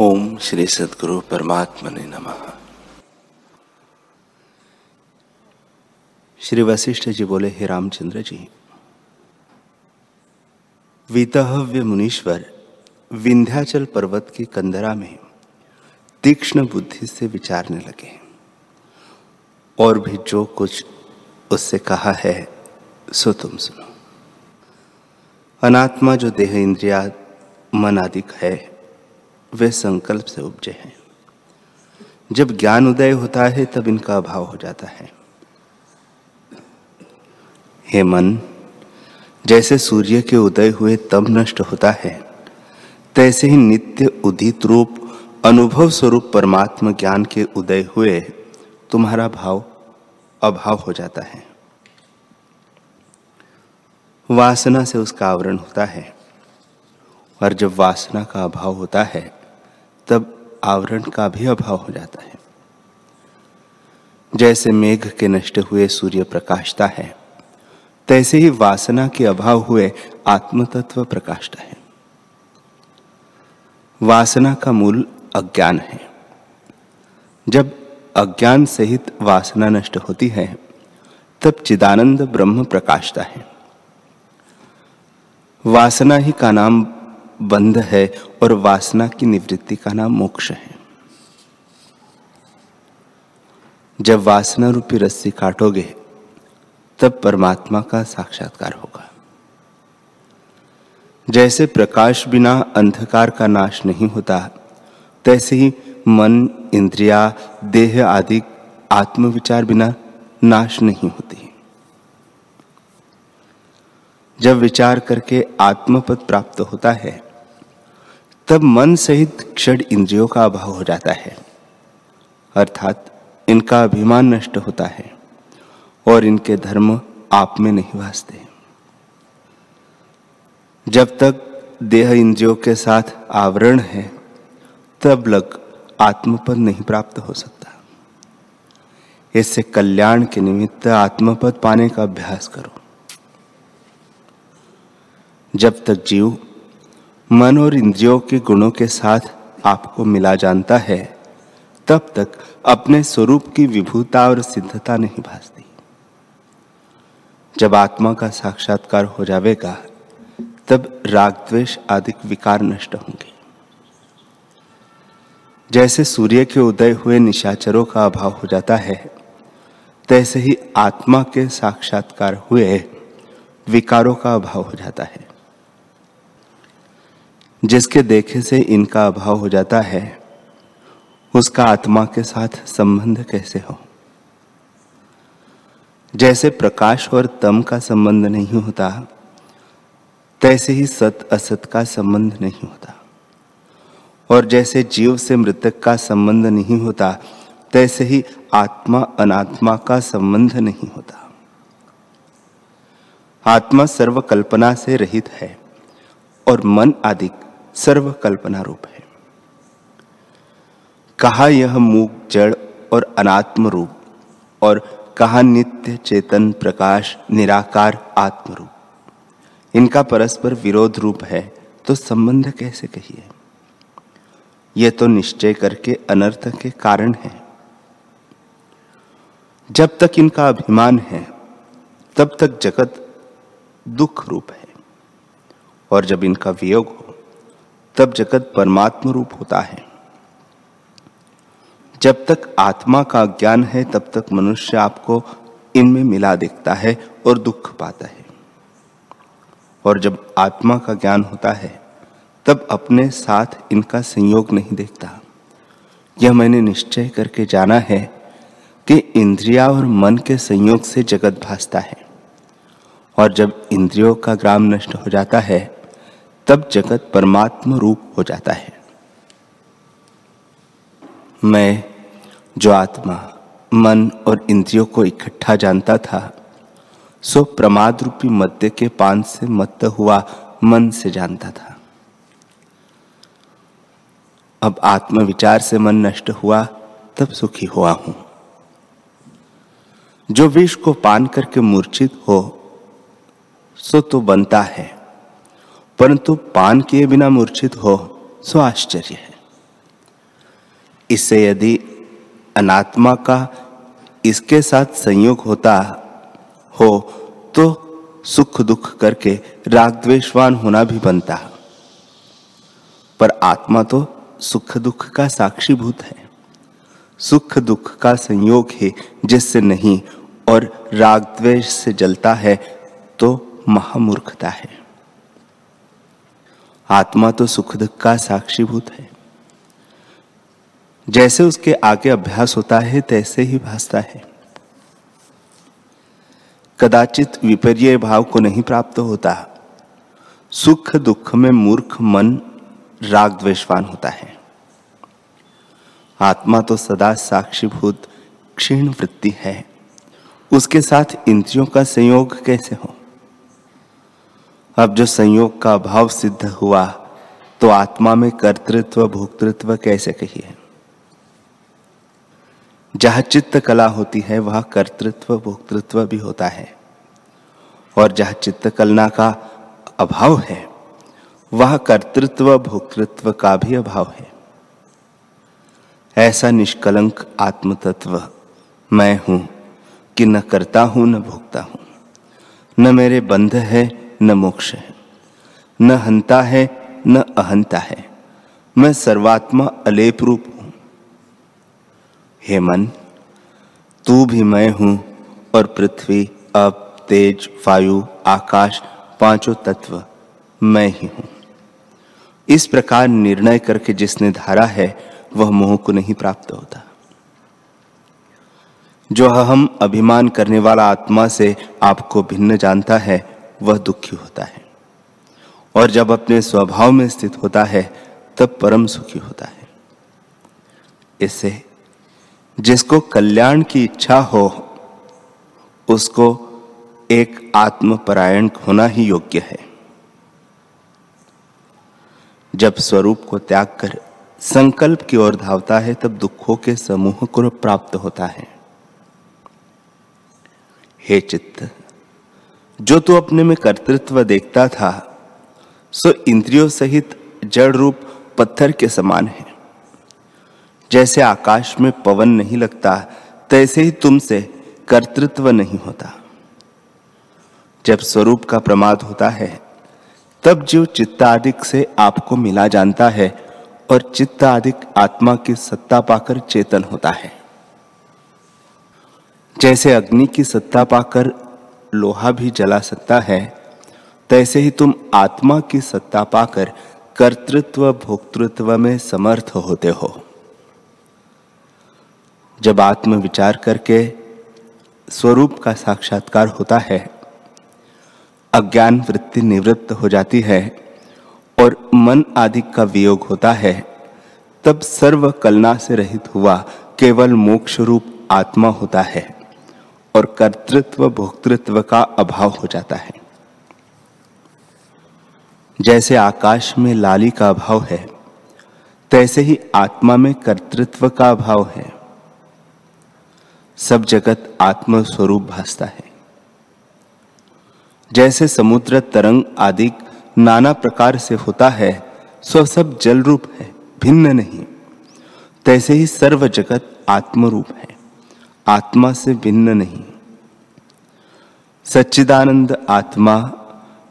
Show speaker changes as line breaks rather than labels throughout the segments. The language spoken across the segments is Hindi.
ओम श्री सदगुरु परमात्मा ने नमः।
श्री वशिष्ठ जी बोले, हे रामचंद्र जी वीतहव्य मुनीश्वर, विंध्याचल पर्वत की कंदरा में तीक्ष्ण बुद्धि से विचारने लगे। और भी जो कुछ उससे कहा है, सो तुम सुनो। अनात्मा जो देह इंद्रिया मन आदि है वे संकल्प से उपजे हैं। जब ज्ञान उदय होता है, तब इनका अभाव हो जाता है। हे मन, जैसे सूर्य के उदय हुए तब नष्ट होता है, तैसे ही नित्य उदित रूप, अनुभव स्वरूप परमात्मा ज्ञान के उदय हुए तुम्हारा भाव अभाव हो जाता है। वासना से उसका आवरण होता है। और जब वासना का अभाव होता है, तब आवरण का भी अभाव हो जाता है। जैसे मेघ के नष्ट हुए सूर्य प्रकाशता है, तैसे ही वासना के अभाव हुए आत्म तत्व प्रकाशता है। वासना का मूल अज्ञान है। जब अज्ञान सहित वासना नष्ट होती है, तब चिदानंद ब्रह्म प्रकाशता है। वासना ही का नाम बंध है और वासना की निवृत्ति का नाम मोक्ष है। जब वासना रूपी रस्सी काटोगे, तब परमात्मा का साक्षात्कार होगा। जैसे प्रकाश बिना अंधकार का नाश नहीं होता, तैसे ही मन, इंद्रिया, देह आदि आत्मविचार बिना नाश नहीं होती। जब विचार करके आत्मपद प्राप्त होता है तब मन सहित क्षण इंद्रियों का अभाव हो जाता है। अर्थात इनका अभिमान नष्ट होता है और इनके धर्म आप में नहीं वासते जब तक देह इंद्रियों के साथ आवरण है, तब लग आत्मपद नहीं प्राप्त हो सकता। इससे कल्याण के निमित्त आत्मपद पाने का अभ्यास करो। जब तक जीव मन और इंद्रियों के गुणों के साथ आपको मिला जानता है, तब तक अपने स्वरूप की विभूता और सिद्धता नहीं भासती। जब आत्मा का साक्षात्कार हो जाएगा तब राग द्वेष आदि विकार नष्ट होंगे। जैसे सूर्य के उदय हुए निशाचरों का अभाव हो जाता है, तैसे ही आत्मा के साक्षात्कार हुए विकारों का अभाव हो जाता है। जिसके देखे से इनका अभाव हो जाता है, उसका आत्मा के साथ संबंध कैसे हो? जैसे प्रकाश और तम का संबंध नहीं होता, तैसे ही सत असत का संबंध नहीं होता। और जैसे जीव से मृतक का संबंध नहीं होता, तैसे ही आत्मा अनात्मा का संबंध नहीं होता। आत्मा सर्व कल्पना से रहित है और मन आदि सर्व कल्पना रूप है। कहा यह मूक जड़ और अनात्म रूप और कहा नित्य चेतन प्रकाश निराकार आत्म रूप इनका परस्पर विरोध रूप है तो संबंध कैसे कहिए? यह तो निश्चय करके अनर्थ के कारण है। जब तक इनका अभिमान है, तब तक जगत दुख रूप है। और जब इनका वियोग हो तब जगत परमात्म रूप होता है। जब तक आत्मा का ज्ञान है, तब तक मनुष्य आपको इनमें मिला देखता है और दुख पाता है। और जब आत्मा का ज्ञान होता है, तब अपने साथ इनका संयोग नहीं देखता। यह मैंने निश्चय करके जाना है कि इंद्रिया और मन के संयोग से जगत भासता है। और जब इंद्रियों का ग्राम नष्ट हो जाता है तब जगत परमात्म रूप हो जाता है। मैं, जो आत्मा, मन और इंद्रियों को इकट्ठा जानता था, सो प्रमाद रूपी मध्य के पान से मत हुआ मन से जानता था। अब आत्म विचार से मन नष्ट हुआ, तब सुखी हुआ हूँ। जो विष को पान करके मूर्छित हो, सो तो बनता है। परंतु पान किए बिना मूर्छित हो, सो आश्चर्य है। इससे यदि अनात्मा का इसके साथ संयोग होता, हो तो सुख दुख करके राग द्वेषवान होना भी बनता। पर आत्मा तो सुख दुख का साक्षीभूत है। सुख दुख का संयोग है जिससे नहीं और राग द्वेष से जलता है तो महामूर्खता है। आत्मा तो सुख दुख का साक्षीभूत है। जैसे उसके आगे अभ्यास होता है, तैसे ही भासता है। कदाचित विपर्य भाव को नहीं प्राप्त होता। सुख दुख में मूर्ख मन राग द्वेषवान होता है। आत्मा तो सदा साक्षीभूत क्षीण वृत्ति है। उसके साथ इंद्रियों का संयोग कैसे हो? अब जो संयोग का अभाव सिद्ध हुआ तो आत्मा में कर्तृत्व, भोक्तृत्व कैसे कहिए? जहाँ चित्त कला होती है, वहाँ कर्तृत्व, भोक्तृत्व भी होता है। और जहाँ चित्त कलना का अभाव है, वह कर्तृत्व, भोक्तृत्व का भी अभाव है। ऐसा निष्कलंक आत्म तत्व मैं हूँ कि न करता हूँ, न भोगता हूँ। न मेरे बंध है न मोक्ष है। न हंता है, न अहंता है। मैं सर्वात्मा अलेप रूप हूँ। हे मन, तू भी मैं हूँ और पृथ्वी अब तेज, वायु, आकाश, पाँचों तत्व मैं ही हूँ। इस प्रकार निर्णय करके जिसने धारा है, वह मोह को नहीं प्राप्त होता। जो हम अभिमान करने वाला आत्मा से आपको भिन्न जानता है वह दुखी होता है। और जब अपने स्वभाव में स्थित होता है, तब परम सुखी होता है। इससे जिसको कल्याण की इच्छा हो, उसको एक आत्मपरायण होना ही योग्य है। जब स्वरूप को त्याग कर संकल्प की ओर धावता है, तब दुखों के समूह को प्राप्त होता है। हे चित्त जो तू अपने में कर्तृत्व देखता था, सो इंद्रियों सहित जड़ रूप पत्थर के समान है। जैसे आकाश में पवन नहीं लगता, तैसे ही तुमसे कर्तृत्व नहीं होता। जब स्वरूप का प्रमाद होता है, तब जीव चित्तादिक से आपको मिला जानता है और चित्तादिक आत्मा की सत्ता पाकर चेतन होता है। जैसे अग्नि की सत्ता पाकर लोहा भी जला सकता है। तैसे ही तुम आत्मा की सत्ता पाकर कर्तृत्व, भोक्तृत्व में समर्थ होते हो। जब आत्म विचार करके स्वरूप का साक्षात्कार होता है अज्ञान वृत्ति निवृत्त हो जाती है और मन आदि का वियोग होता है, तब सर्व कलना से रहित हुआ केवल मोक्ष रूप आत्मा होता है। और कर्तृत्व, भोक्तृत्व का अभाव हो जाता है। जैसे आकाश में लाली का अभाव है, तैसे ही आत्मा में कर्तृत्व का अभाव है। सब जगत आत्म स्वरूप भासता है। जैसे समुद्र, तरंग आदि नाना प्रकार से होता है सो सब जल रूप है, भिन्न नहीं। तैसे ही सर्व जगत आत्म रूप है। आत्मा से भिन्न नहीं। सच्चिदानंद आत्मा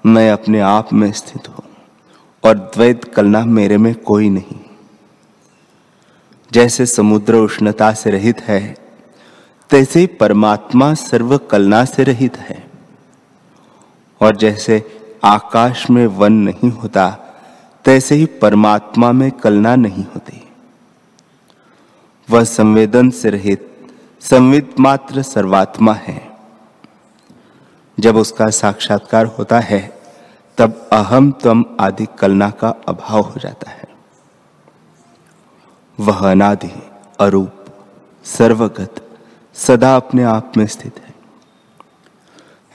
मैं अपने आप में स्थित हूँ और द्वैत कलना मेरे में कोई नहीं। जैसे समुद्र उष्णता से रहित है, तैसे परमात्मा सर्व कलना से रहित है। और जैसे आकाश में वन नहीं होता, तैसे ही परमात्मा में कलना नहीं होती। वह संवेदन से रहित संविद मात्र सर्वात्मा है। जब उसका साक्षात्कार होता है, तब अहम तम आदि कलना का अभाव हो जाता है। वह अनादि, अरूप, सर्वगत, सदा अपने आप में स्थित है।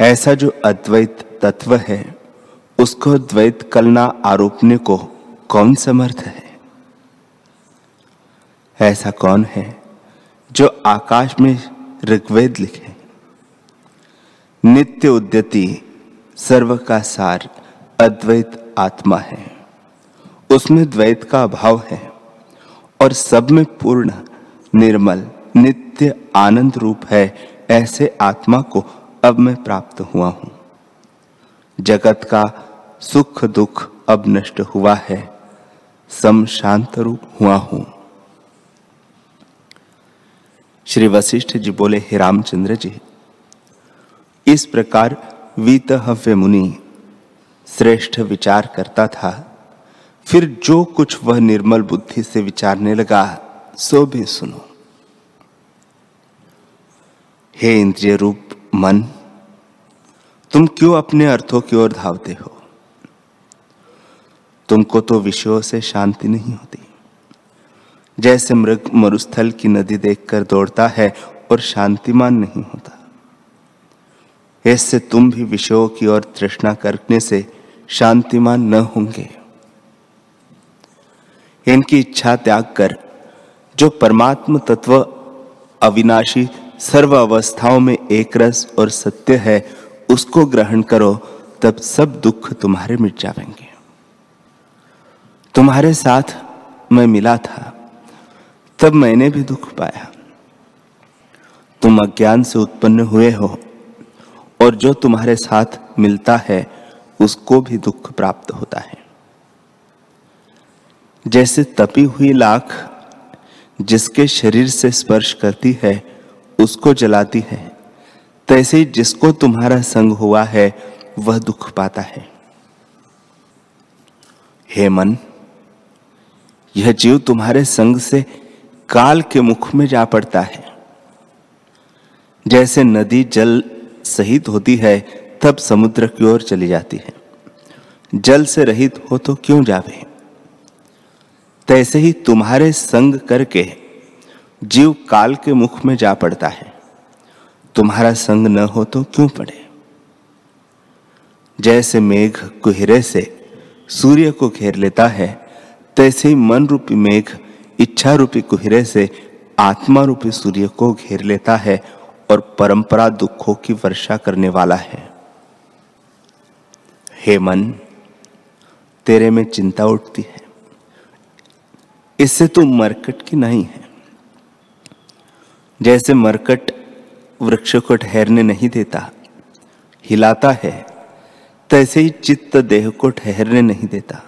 ऐसा जो अद्वैत तत्व है, उसको द्वैत कलना आरोपने को कौन समर्थ है? ऐसा कौन है, जो आकाश में ऋग्वेद लिखे? नित्य उद्यति सर्व का सार अद्वैत आत्मा है। उसमें द्वैत का अभाव है और सब में पूर्ण, निर्मल, नित्य आनंद रूप है ऐसे आत्मा को अब मैं प्राप्त हुआ हूँ। जगत का सुख दुख अब नष्ट हुआ है, सम शांत रूप हुआ हूँ। श्री वशिष्ठ जी बोले, हे रामचंद्र जी इस प्रकार वीतहव्य मुनि श्रेष्ठ विचार करता था। फिर जो कुछ वह निर्मल बुद्धि से विचारने लगा, सो भी सुनो। हे इंद्रिय रूप, मन, तुम क्यों अपने अर्थों की ओर धावते हो? तुमको तो विषयों से शांति नहीं होती। जैसे मृग मरुस्थल की नदी देखकर दौड़ता है और शांतिमान नहीं होता। ऐसे तुम भी विषयों की ओर तृष्णा करने से शांतिमान न होंगे। इनकी इच्छा त्याग कर, जो परमात्म तत्व अविनाशी सर्व अवस्थाओं में एक रस और सत्य है, उसको ग्रहण करो, तब सब दुख तुम्हारे मिट जाएँगे। तुम्हारे साथ मैं मिला था, तब मैंने भी दुख पाया। तुम अज्ञान से उत्पन्न हुए हो और जो तुम्हारे साथ मिलता है, उसको भी दुख प्राप्त होता है। जैसे तपी हुई लाख, जिसके शरीर से स्पर्श करती है, उसको जलाती है। तैसे जिसको तुम्हारा संग हुआ है, वह दुख पाता है। हे मन, यह जीव तुम्हारे संग से काल के मुख में जा पड़ता है। जैसे नदी जल सहित होती है, तब समुद्र की ओर चली जाती है। जल से रहित हो तो क्यों जावे? तैसे ही तुम्हारे संग करके जीव काल के मुख में जा पड़ता है। तुम्हारा संग न हो तो क्यों पड़े? जैसे मेघ कुहरे से सूर्य को घेर लेता है, तैसे ही मन रूपी मेघ इच्छा रूपी कुहरे से आत्मा रूपी सूर्य को घेर लेता है और परंपरा दुखों की वर्षा करने वाला है। हे मन, तेरे में चिंता उठती है। इससे तू मरकट की नहीं है। जैसे मरकट वृक्ष को ठहरने नहीं देता, हिलाता है, तैसे ही चित्त देह को ठहरने नहीं देता।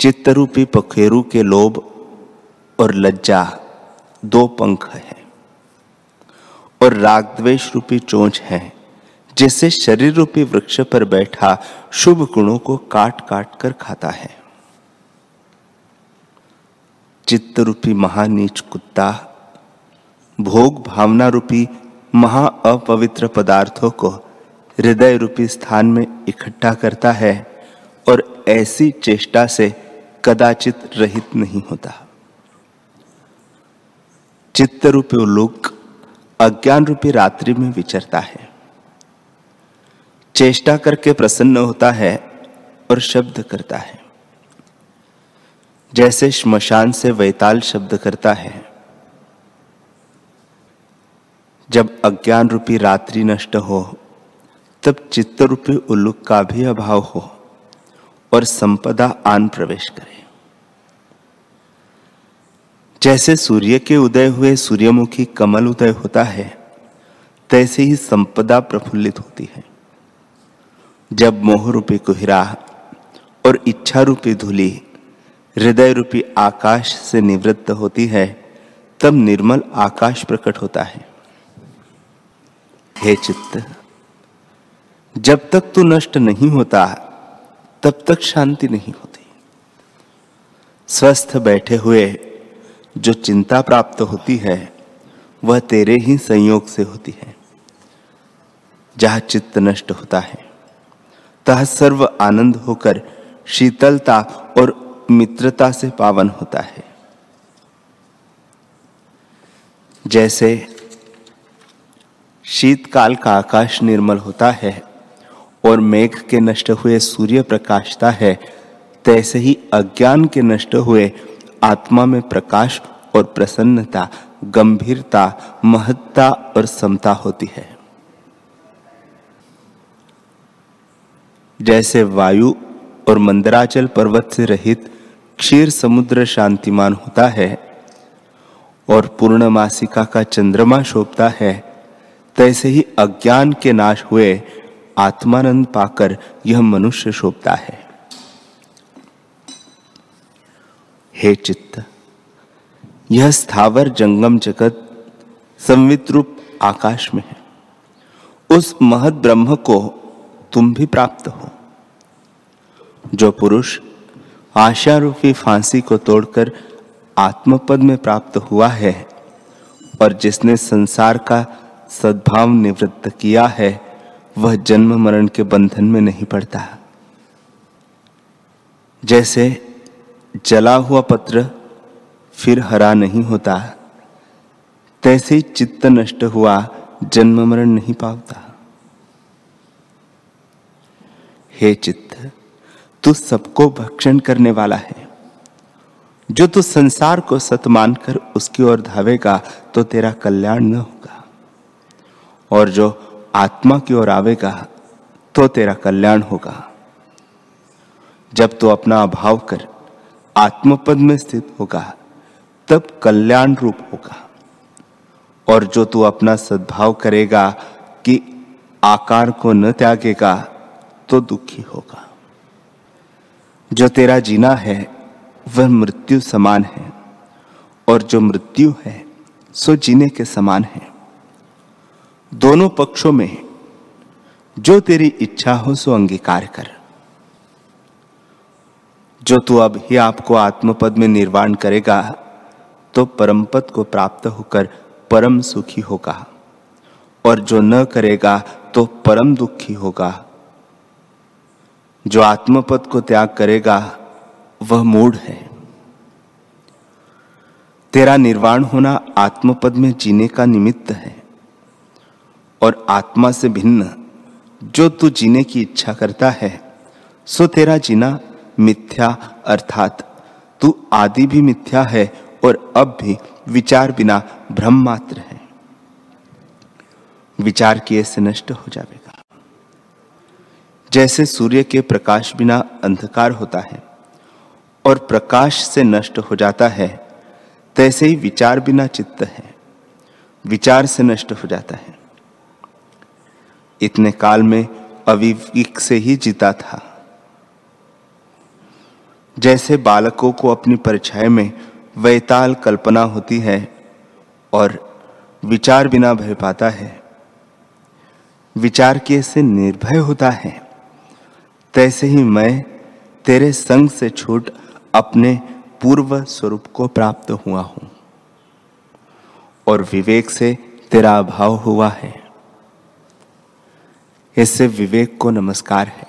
चित्त रूपी पखेरु के लोभ और लज्जा दो पंख है। और रागद्वेश रूपी चोंच है जिससे शरीर रूपी वृक्ष पर बैठा शुभ गुणों को काट काट कर खाता है। चित्त रूपी महानीच कुत्ता, भोग भावना रूपी महा अपवित्र पदार्थों को हृदय रूपी स्थान में इकट्ठा करता है और ऐसी चेष्टा से कदाचित रहित नहीं होता। चित्त रूपी उल्लुक अज्ञान रूपी रात्रि में विचरता है। चेष्टा करके प्रसन्न होता है और शब्द करता है। जैसे श्मशान से वैताल शब्द करता है। जब अज्ञान रूपी रात्रि नष्ट हो, तब चित्त रूपी उल्लुक का भी अभाव हो और संपदा आन प्रवेश करे। जैसे सूर्य के उदय हुए सूर्यमुखी कमल उदय होता है, तैसे ही संपदा प्रफुल्लित होती है। जब मोह रूपी कुहरा और इच्छा रूपी धूली हृदय रूपी आकाश से निवृत्त होती है, तब निर्मल आकाश प्रकट होता है। हे चित्त, जब तक तू नष्ट नहीं होता, तब तक शांति नहीं होती। स्वस्थ बैठे हुए जो चिंता प्राप्त होती है, वह तेरे ही संयोग से होती है। जहाँ चित्त नष्ट होता है, तह सर्व आनंद होकर शीतलता और मित्रता से पावन होता है। जैसे शीतकाल का आकाश निर्मल होता है और मेघ के नष्ट हुए सूर्य प्रकाशता है, तैसे ही अज्ञान के नष्ट हुए आत्मा में प्रकाश और प्रसन्नता, गंभीरता, महत्ता और समता होती है। जैसे वायु और मंदराचल पर्वत से रहित क्षीर समुद्र शांतिमान होता है और पूर्णमासिका का चंद्रमा शोभता है, तैसे ही अज्ञान के नाश हुए आत्मानंद पाकर यह मनुष्य शोभता है। हे चित्त, यह स्थावर जंगम जगत संवित रूप आकाश में है। उस महत ब्रह्म को तुम भी प्राप्त हो। जो पुरुष आशा रूपी फांसी को तोड़कर आत्मपद में प्राप्त हुआ है और जिसने संसार का सद्भाव निवृत्त किया है, वह जन्म मरण के बंधन में नहीं पड़ता। जैसे जला हुआ पत्र फिर हरा नहीं होता। तैसे चित्त नष्ट हुआ, जन्म मरण नहीं पाता। हे चित्त, तू सबको भक्षण करने वाला है। जो तू संसार को सत मानकर उसकी ओर धावेगा तो तेरा कल्याण न होगा। और जो आत्मा की ओर आवेगा तो तेरा कल्याण होगा। जब तू अपना अभाव कर आत्मपद में स्थित होगा, तब कल्याण रूप होगा। और जो तू अपना सद्भाव करेगा कि आकार को न त्यागेगा तो दुखी होगा। जो तेरा जीना है, वह मृत्यु समान है। और जो मृत्यु है, सो जीने के समान है। दोनों पक्षों में, जो तेरी इच्छा हो, सो अंगीकार कर। जो तू अब ही आपको आत्मपद में निर्वाण करेगा तो परम पद को प्राप्त होकर परम सुखी होगा। और जो न करेगा तो परम दुखी होगा। जो आत्मपद को त्याग करेगा, वह मूड है। तेरा निर्वाण होना आत्मपद में जीने का निमित्त है। और आत्मा से भिन्न, जो तू जीने की इच्छा करता है, सो तेरा जीना मिथ्या अर्थात, तू आदि भी मिथ्या है और अब भी विचार बिना भ्रम मात्र है। विचार किए से नष्ट हो जाएगा। जैसे सूर्य के प्रकाश बिना अंधकार होता है और प्रकाश से नष्ट हो जाता है, तैसे ही विचार बिना चित्त है। विचार से नष्ट हो जाता है। इतने काल में अविवेक से ही जीता था। जैसे बालकों को अपनी परछाई में वैताल कल्पना होती है और विचार बिना भय पाता है। विचार के से निर्भय होता है। तैसे ही मैं तेरे संग से छूट अपने पूर्व स्वरूप को प्राप्त हुआ हूँ और विवेक से तेरा अभाव हुआ है। इससे विवेक को नमस्कार है।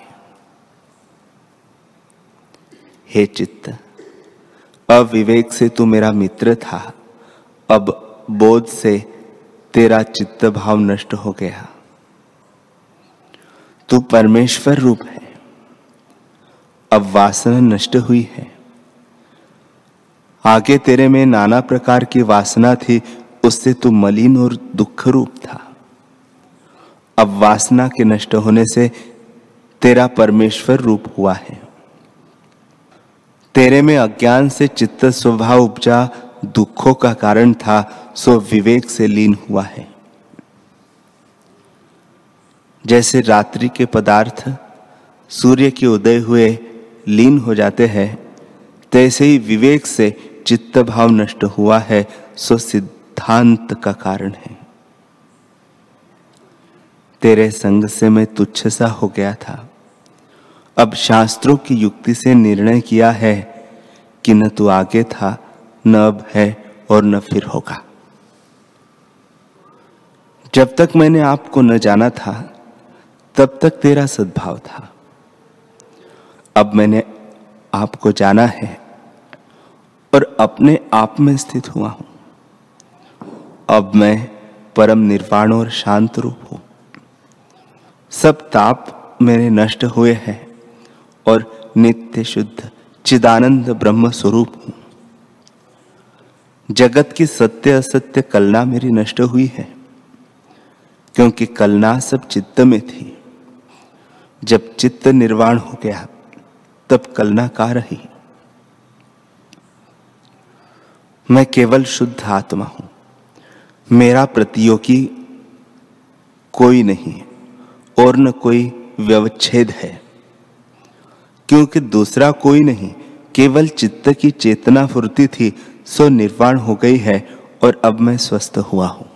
हे चित्त, अविवेक से तू मेरा मित्र था। अब बोध से तेरा चित्त भाव नष्ट हो गया। तू परमेश्वर रूप है। अब वासना नष्ट हुई है। आगे तेरे में नाना प्रकार की वासना थी, उससे तू मलिन और दुख रूप था। अब वासना के नष्ट होने से तेरा परमेश्वर रूप हुआ है। तेरे में अज्ञान से चित्त स्वभाव उपजा दुखों का कारण था, सो विवेक से लीन हुआ है। जैसे रात्रि के पदार्थ सूर्य के उदय हुए लीन हो जाते हैं, तैसे ही विवेक से चित्त भाव नष्ट हुआ है, सो सिद्धांत का कारण है। तेरे संग से मैं तुच्छ सा हो गया था। अब शास्त्रों की युक्ति से निर्णय किया है कि न तू आगे था, न अब है और न फिर होगा। जब तक मैंने आपको न जाना था, तब तक तेरा सद्भाव था। अब मैंने आपको जाना है और अपने आप में स्थित हुआ हूँ। अब मैं परम निर्वाण और शांत रूप हूँ। सब ताप मेरे नष्ट हुए हैं। और नित्य शुद्ध चिदानंद ब्रह्म स्वरूप हूँ। जगत की सत्य असत्य कलना मेरी नष्ट हुई है, क्योंकि कलना सब चित्त में थी। जब चित्त निर्वाण हो गया, तब कलना का रही। मैं केवल शुद्ध आत्मा हूँ, मेरा प्रतियोगी कोई नहीं, और न कोई व्यवच्छेद है। क्योंकि दूसरा कोई नहीं, केवल चित्त की चेतना फुर्ती थी, सो निर्वाण हो गई है और अब मैं स्वस्थ हुआ हूँ।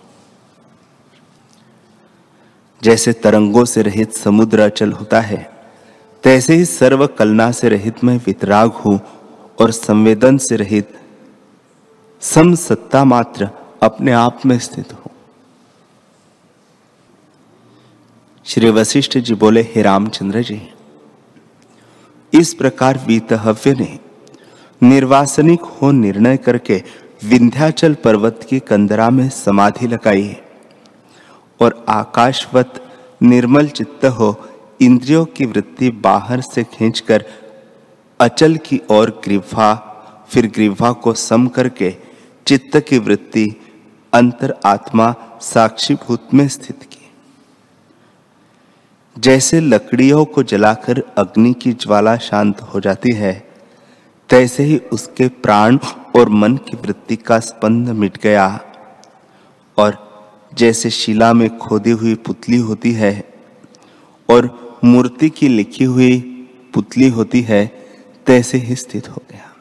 जैसे तरंगों से रहित समुद्र अचल होता है, तैसे ही सर्व कलना से रहित मैं वितराग हूँ और संवेदन से रहित सम सत्ता मात्र अपने आप में स्थित हूँ। श्री वशिष्ठ जी बोले, हे रामचंद्र जी इस प्रकार वीतहव्य ने निर्वासनिक हो निर्णय करके विंध्याचल पर्वत की कंदरा में समाधि लगाई और आकाशवत निर्मल चित्त हो इंद्रियों की वृत्ति बाहर से खींचकर अचल की ओर ग्रीवा, फिर ग्रीवा को सम करके चित्त की वृत्ति अंतर आत्मा साक्षीभूत में स्थित जैसे लकड़ियों को जलाकर अग्नि की ज्वाला शांत हो जाती है, तैसे ही उसके प्राण और मन की वृत्ति का स्पंद मिट गया। और जैसे शिला में खोदी हुई पुतली होती है और मूर्ति की लिखी हुई पुतली होती है, तैसे ही स्थित हो गया।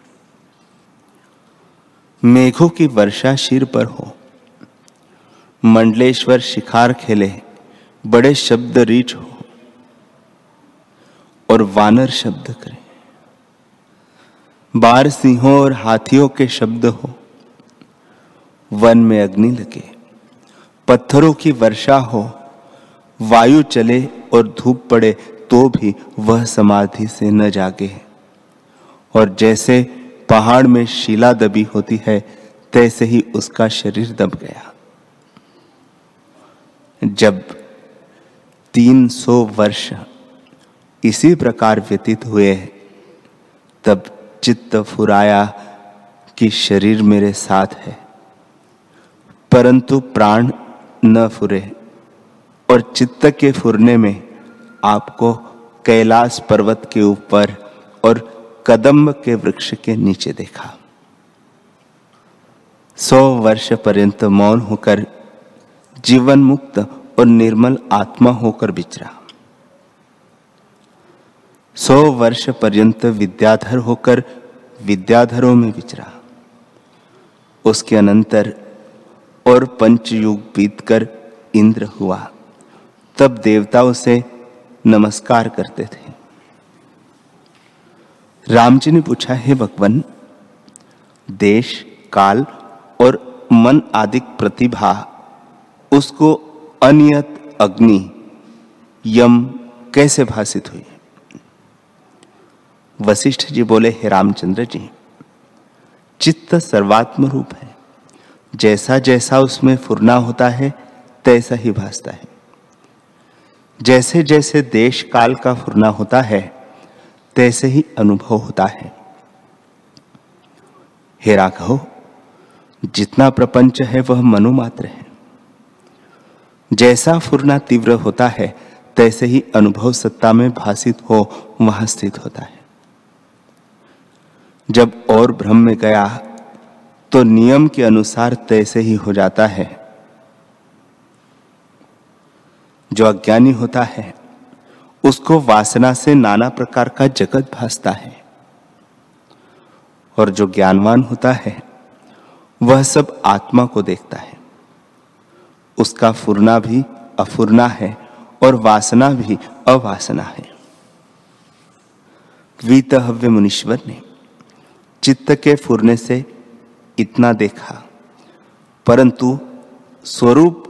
मेघों की वर्षा शिर पर हो। मंडलेश्वर शिखार खेले, बड़े शब्द रीच हो। और वानर शब्द करें। बार सिंहों और हाथियों के शब्द हो। वन में अग्नि लगे। पत्थरों की वर्षा हो। वायु चले और धूप पड़े तो भी वह समाधि से न जागे। और जैसे पहाड़ में शिला दबी होती है, तैसे ही उसका शरीर दब गया। जब तीन सौ वर्ष इसी प्रकार व्यतीत हुए तब चित्त फुराया कि शरीर मेरे साथ है। परंतु प्राण न फुरे और चित्त के फुरने में आपको कैलाश पर्वत के ऊपर और कदम्ब के वृक्ष के नीचे देखा। सौ वर्ष पर्यंत मौन होकर जीवन मुक्त और निर्मल आत्मा होकर बिचरा। सौ वर्ष पर्यंत विद्याधर होकर विद्याधरों में विचरा उसके अनंतर और पंचयुग बीतकर इंद्र हुआ। तब देवता उसे नमस्कार करते थे। राम जी ने पूछा, है भगवान, देश, काल और मन आदि प्रतिभा, उसको अनियत अग्नि, यम कैसे भाषित हुई? वशिष्ठ जी बोले, हे रामचंद्र जी, चित्त सर्वात्म रूप है। जैसा जैसा उसमें फुरना होता है, तैसा ही भासता है। जैसे जैसे देश काल का फुरना होता है, तैसे ही अनुभव होता है। हे राघव, जितना प्रपंच है, वह मनुमात्र है। जैसा फुरना तीव्र होता है, तैसे ही अनुभव सत्ता में भाषित हो, वहाँ स्थित होता है। जब और भ्रम में गया तो नियम के अनुसार तैसे ही हो जाता है। जो अज्ञानी होता है, उसको वासना से नाना प्रकार का जगत भासता है। और जो ज्ञानवान होता है, वह सब आत्मा को देखता है। उसका फुरना भी अफुरना है और वासना भी अवासना है। वीतहव्य मुनीश्वर ने चित्त के फुरने से इतना देखा। परंतु स्वरूप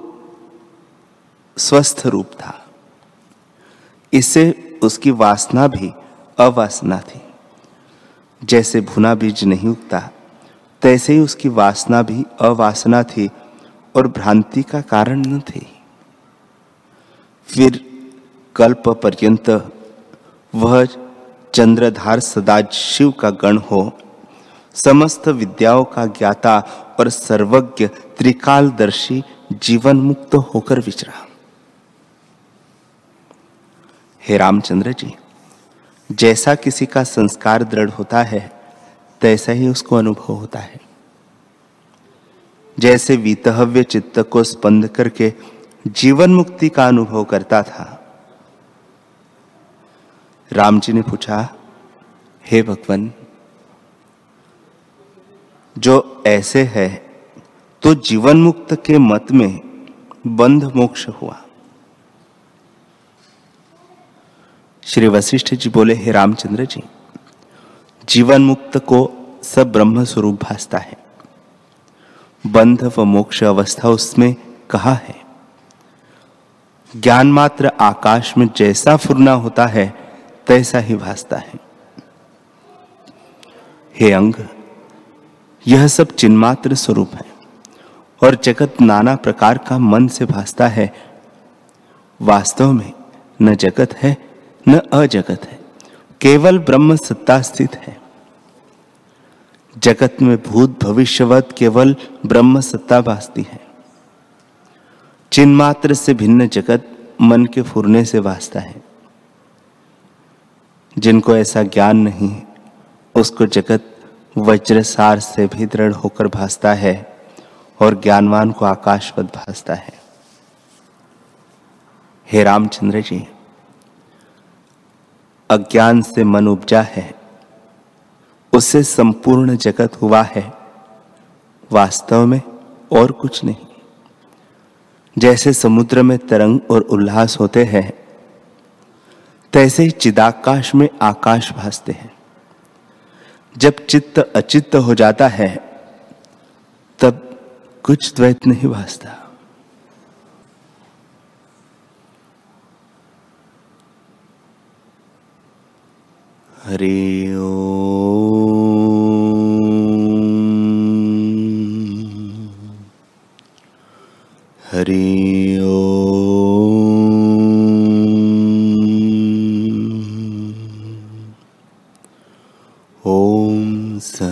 स्वस्थ रूप था। इससे उसकी वासना भी अवासना थी। जैसे भुना बीज नहीं उगता, तैसे ही उसकी वासना भी अवासना थी और भ्रांति का कारण न थी। फिर कल्प पर्यंत वह चंद्रधार सदाज शिव का गण हो समस्त विद्याओं का ज्ञाता और सर्वज्ञ, त्रिकालदर्शी जीवन मुक्त होकर विचरा। हे रामचंद्र जी, जैसा किसी का संस्कार दृढ़ होता है, तैसा ही उसको अनुभव होता है। जैसे वीतहव्य चित्त को स्पंद करके जीवन मुक्ति का अनुभव करता था। राम जी ने पूछा, हे भगवान जो ऐसे है तो जीवन मुक्त के मत में बंध मोक्ष हुआ। श्री वशिष्ठ जी बोले, हे रामचंद्र जी जीवन मुक्त को सब ब्रह्म स्वरूप भासता है। बंध व मोक्ष अवस्था उसमें कहा है? ज्ञान मात्र आकाश में जैसा फुरना होता है, तैसा ही भासता है। हे अंग यह सब चिन्मात्र स्वरूप है। और जगत नाना प्रकार का मन से भासता है। वास्तव में न जगत है, न अजगत है। केवल ब्रह्म सत्ता स्थित है। जगत में भूत भविष्यवत केवल ब्रह्म सत्ता भासती है। चिन्मात्र से भिन्न जगत मन के फुरने से वास्ता है। जिनको ऐसा ज्ञान नहीं उसको जगत वज्रसार से भी दृढ़ होकर भासता है और ज्ञानवान को आकाशवत भासता है। हे रामचंद्र जी, अज्ञान से मन उपजा है उससे संपूर्ण जगत हुआ है, वास्तव में और कुछ नहीं। जैसे समुद्र में तरंग और उल्लास होते हैं, तैसे चिदाकाश में आकाश भासते हैं। जब चित्त अचित्त हो जाता है तब कुछ द्वैत नहीं भासता। हरि हरि